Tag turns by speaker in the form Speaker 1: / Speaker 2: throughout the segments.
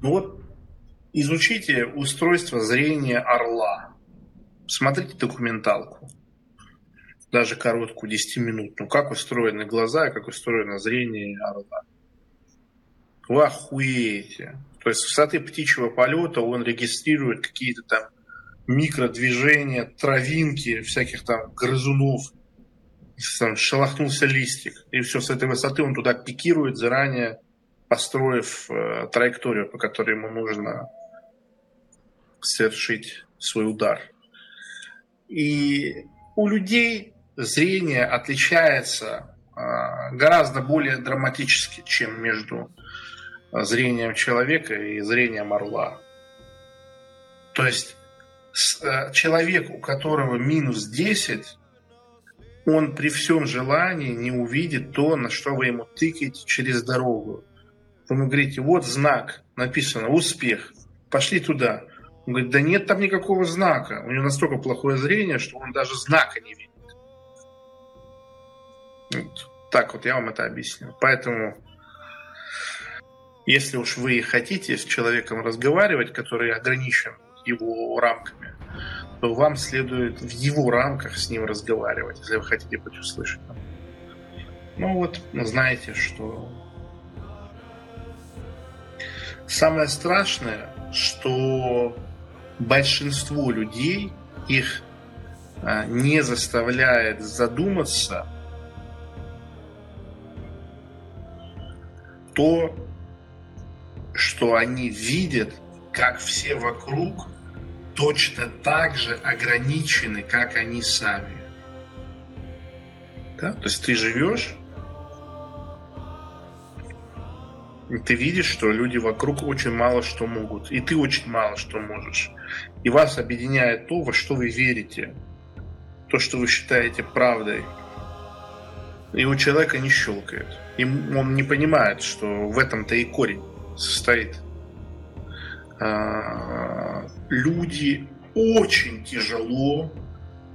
Speaker 1: Ну вот изучите устройство зрения орла. Смотрите документалку. Даже короткую, 10 минут. Ну как устроены глаза как устроено зрение орла. Вы охуеете. То есть с высоты птичьего полета он регистрирует какие-то там микродвижения, травинки, всяких там грызунов. Там шелохнулся листик. И все, с этой высоты он туда пикирует, заранее построив э, траекторию, по которой ему нужно совершить свой удар. И у людей зрение отличается э, гораздо более драматически, чем между зрением человека и зрением орла. То есть э, человек, у которого минус 10, он при всем желании не увидит то, на что вы ему тыкаете через дорогу. Вы говорите, вот знак, написано «Успех», пошли туда. Он говорит, да нет там никакого знака. У него настолько плохое зрение, что он даже знака не видит. Вот. Так вот я вам это объяснил. Поэтому если уж вы хотите с человеком разговаривать, который ограничен его рамками, то вам следует в его рамках с ним разговаривать, если вы хотите быть услышанным. Ну вот, знаете, что самое страшное, что большинство людей их а, не заставляет задуматься то, что они видят, как все вокруг точно так же ограничены, как они сами. Да? То есть ты живешь, ты видишь, что люди вокруг очень мало что могут, и ты очень мало что можешь. И вас объединяет то, во что вы верите, то, что вы считаете правдой. И у человека не щелкает. И он не понимает, что в этом-то и корень состоит. А, люди очень тяжело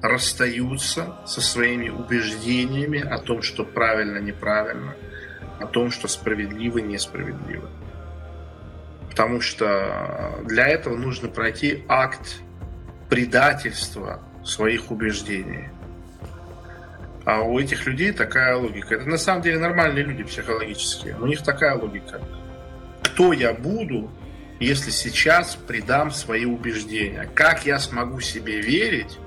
Speaker 1: расстаются со своими убеждениями о том, что правильно, неправильно, о том, что справедливо, несправедливо. Потому что для этого нужно пройти акт предательства своих убеждений. А у этих людей такая логика. Это на самом деле нормальные люди психологические. У них такая логика кто я буду, если сейчас предам свои убеждения? Как я смогу себе верить,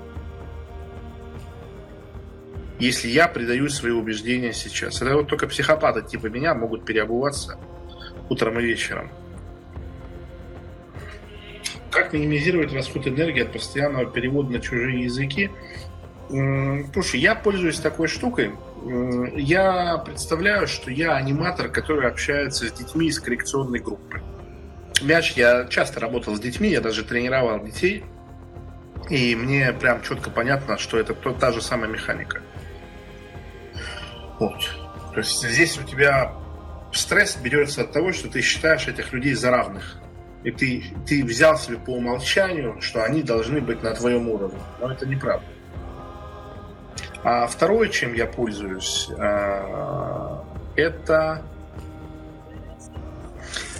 Speaker 1: если я предаю свои убеждения сейчас? Это вот только психопаты типа меня могут переобуваться утром и вечером. Как минимизировать расход энергии от постоянного перевода на чужие языки? Слушай, я пользуюсь такой штукой. Я представляю, что я аниматор, который общается с детьми из коррекционной группы. Мяч, я часто работал с детьми, я даже тренировал детей. И мне прям четко понятно, что это то, та же самая механика. Вот. То есть здесь у тебя стресс берется от того, что ты считаешь этих людей за равных. И ты, ты взял себе по умолчанию, что они должны быть на твоем уровне. Но это неправда. А второе, чем я пользуюсь, э, это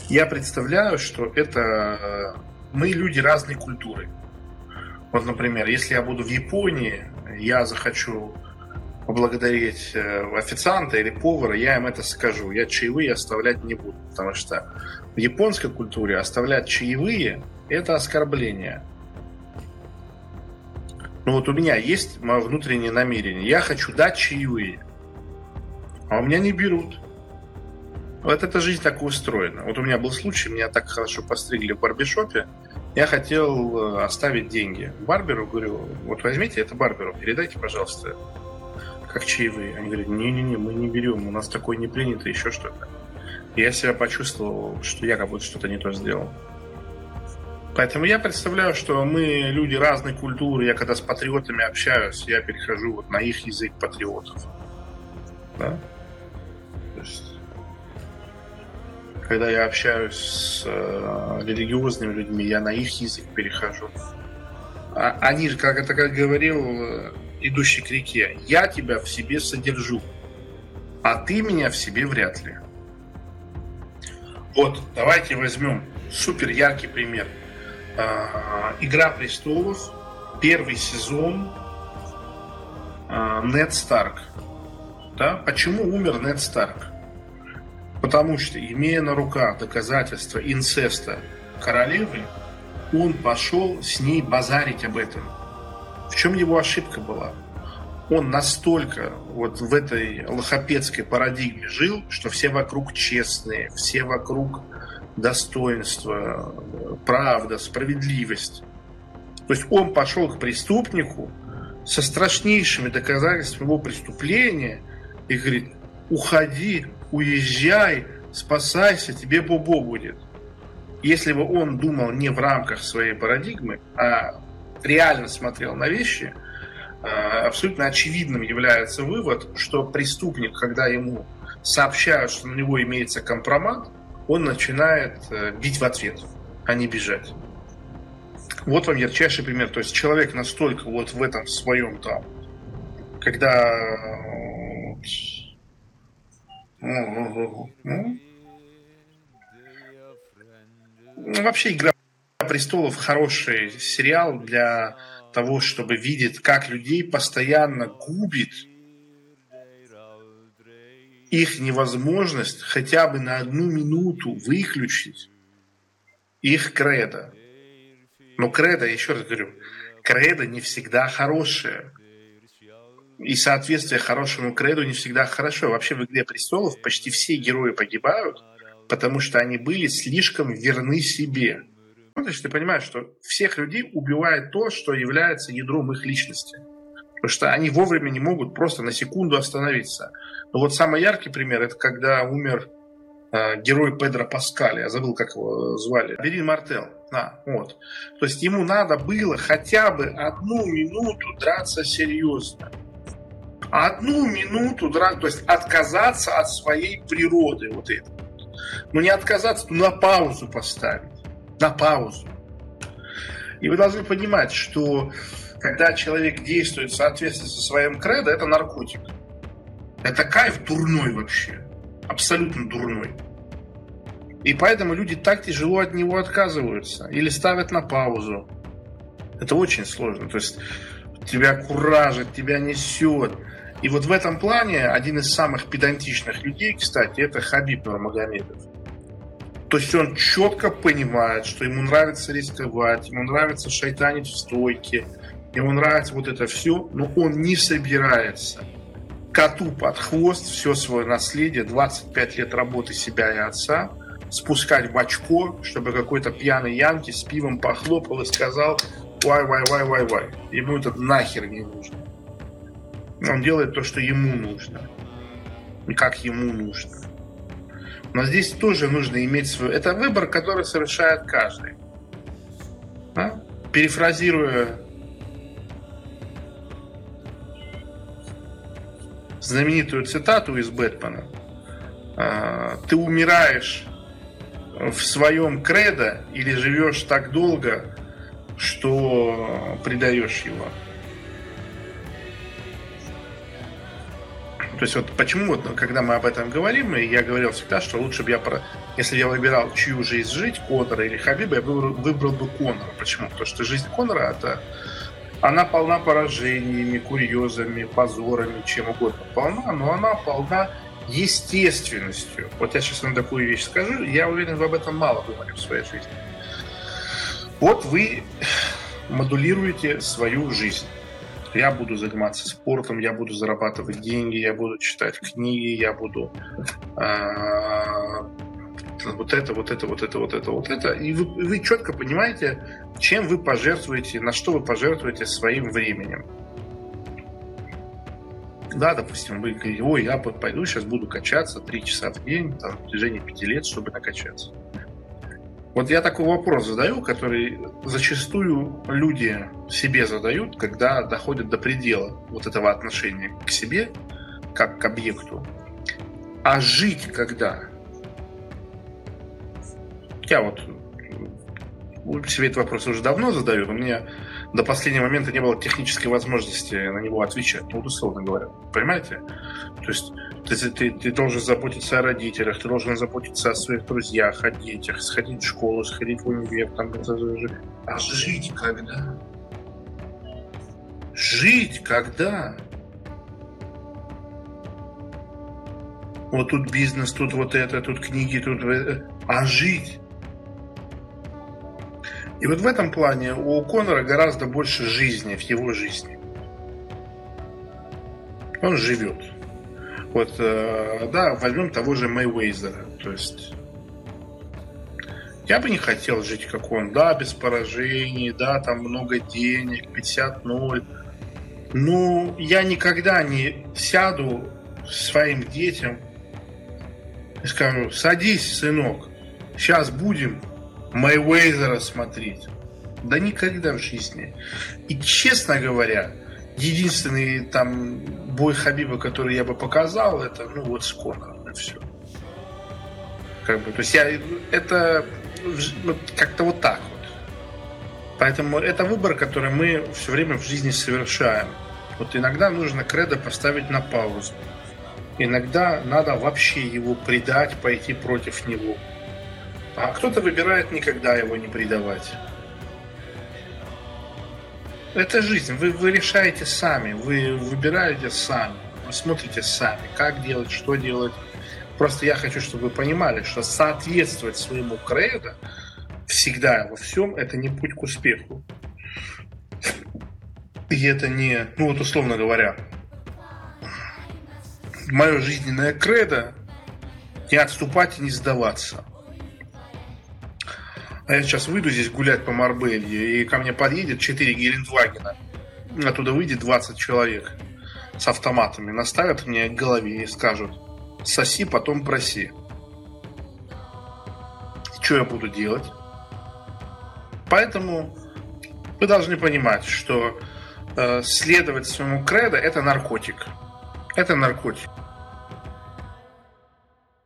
Speaker 1: я представляю, что это э, мы люди разной культуры. Вот, например, если я буду в Японии, я захочу поблагодарить э, официанта или повара, я им это скажу. Я чаевые оставлять не буду, потому что в японской культуре оставлять чаевые – это оскорбление – ну вот у меня есть мое внутреннее намерение. Я хочу дать чаевые. А у меня не берут. Вот эта жизнь так устроена. Вот у меня был случай, меня так хорошо постригли в барбершопе. Я хотел э, оставить деньги барберу. Говорю, вот возьмите это барберу, передайте, пожалуйста, как чаевые. Они говорят, не-не-не, мы не берем, у нас такое не принято, еще что-то. я себя почувствовал, что я как будто что-то не то сделал. Поэтому я представляю, что мы люди разной культуры. Я когда с патриотами общаюсь, я перехожу вот на их язык патриотов. Да? То есть, когда я общаюсь с э, религиозными людьми, я на их язык перехожу. А, они же, как это как говорил э, идущий к реке, я тебя в себе содержу, а ты меня в себе вряд ли. Вот, давайте возьмем супер яркий пример. А, Игра престолов, первый сезон, а, Нед Старк. Да? Почему умер Нед Старк? Потому что, имея на руках доказательства инцеста королевы, он пошел с ней базарить об этом. В чем его ошибка была? Он настолько вот в этой лохопедской парадигме жил, что все вокруг честные, все вокруг достоинство, правда, справедливость. То есть он пошел к преступнику со страшнейшими доказательствами его преступления и говорит, уходи, уезжай, спасайся, тебе бобо будет. Если бы он думал не в рамках своей парадигмы, а реально смотрел на вещи, а, абсолютно очевидным является вывод, что преступник, когда ему сообщают, что на него имеется компромат, он начинает э, бить в ответ, а не бежать. Вот вам ярчайший пример. То есть человек настолько вот в этом своем там, когда ну, вообще игра престолов хороший сериал для того, чтобы видеть, как людей постоянно губит их невозможность хотя бы на одну минуту выключить их кредо. Но кредо, еще раз говорю, кредо не всегда хорошее. И соответствие хорошему креду не всегда хорошо. Вообще в «Игре престолов» почти все герои погибают, потому что они были слишком верны себе. Есть ты понимаешь, что всех людей убивает то, что является ядром их личности. Потому что они вовремя не могут просто на секунду остановиться. Но вот самый яркий пример, это когда умер э, герой Педро Паскаля, я забыл, как его звали, Берин Мартел. А, вот. То есть ему надо было хотя бы одну минуту драться серьезно. Одну минуту драться, то есть отказаться от своей природы вот этой. Ну не отказаться, но на паузу поставить. На паузу. И вы должны понимать, что когда человек действует в соответствии со своим кредо, это наркотик. Это кайф дурной вообще. Абсолютно дурной. И поэтому люди так тяжело от него отказываются. Или ставят на паузу. Это очень сложно. То есть тебя куражит, тебя несет. И вот в этом плане один из самых педантичных людей, кстати, это Хабиб Нурмагомедов. То есть он четко понимает, что ему нравится рисковать, ему нравится шайтанить в стойке, ему нравится вот это все, но он не собирается коту под хвост все свое наследие, 25 лет работы себя и отца, спускать в очко, чтобы какой-то пьяный Янки с пивом похлопал и сказал «Вай, вай, вай, вай, вай». Ему это нахер не нужно. Он делает то, что ему нужно. И как ему нужно. Но здесь тоже нужно иметь свой... Это выбор, который совершает каждый. Да? Перефразируя знаменитую цитату из Бэтмена. «А, Ты умираешь в своем кредо или живешь так долго, что предаешь его. То есть вот почему вот, когда мы об этом говорим, и я говорил всегда, что лучше бы я, про... если я выбирал, чью жизнь жить, Конора или Хабиба, я выбрал, выбрал бы Конора. Почему? Потому что жизнь Конора это она полна поражениями, курьезами, позорами, чем угодно полна, но она полна естественностью. Вот я сейчас вам такую вещь скажу, я уверен, вы об этом мало думали в своей жизни. Вот вы модулируете свою жизнь. Я буду заниматься спортом, я буду зарабатывать деньги, я буду читать книги, я буду э, вот это, вот это, вот это, вот это, вот это. И вы, вы четко понимаете, чем вы пожертвуете, на что вы пожертвуете своим временем. Да, допустим, вы говорите, ой, я пойду сейчас буду качаться 3 часа в день, там, в течение 5 лет, чтобы накачаться. Вот я такой вопрос задаю, который зачастую люди себе задают, когда доходят до предела вот этого отношения к себе, как к объекту. А жить когда? Я вот себе этот вопрос уже давно задаю, но мне до последнего момента не было технической возможности на него отвечать, ну, условно говоря. Понимаете? То есть ты, ты, ты должен заботиться о родителях, ты должен заботиться о своих друзьях, о детях, сходить в школу, сходить в универ, там, а жить когда? Жить когда? Вот тут бизнес, тут вот это, тут книги, тут... А жить? И вот в этом плане у Конора гораздо больше жизни в его жизни. Он живет. Вот, э, да, возьмем того же Мэйвейзера. То есть я бы не хотел жить как он. Да, без поражений, да, там много денег, 50-0. Но я никогда не сяду своим детям и скажу, садись, сынок, сейчас будем Мэйвейзера смотреть. Да никогда в жизни. И честно говоря, единственный там бой Хабиба, который я бы показал, это ну вот с Конором и все. Как бы, то есть я это ну, как-то вот так вот. Поэтому это выбор, который мы все время в жизни совершаем. Вот иногда нужно кредо поставить на паузу. Иногда надо вообще его предать, пойти против него. А кто-то выбирает никогда его не предавать. Это жизнь. Вы, вы решаете сами, вы выбираете сами, вы смотрите сами, как делать, что делать. Просто я хочу, чтобы вы понимали, что соответствовать своему кредо всегда во всем это не путь к успеху. И это не, ну вот условно говоря, мое жизненное кредо не отступать и не сдаваться – а я сейчас выйду здесь гулять по Марбелье, и ко мне подъедет 4 Гелендвагена. Оттуда выйдет 20 человек с автоматами, наставят мне к голове и скажут «соси, потом проси». Что я буду делать? Поэтому вы должны понимать, что э, следовать своему кредо – это наркотик. Это наркотик.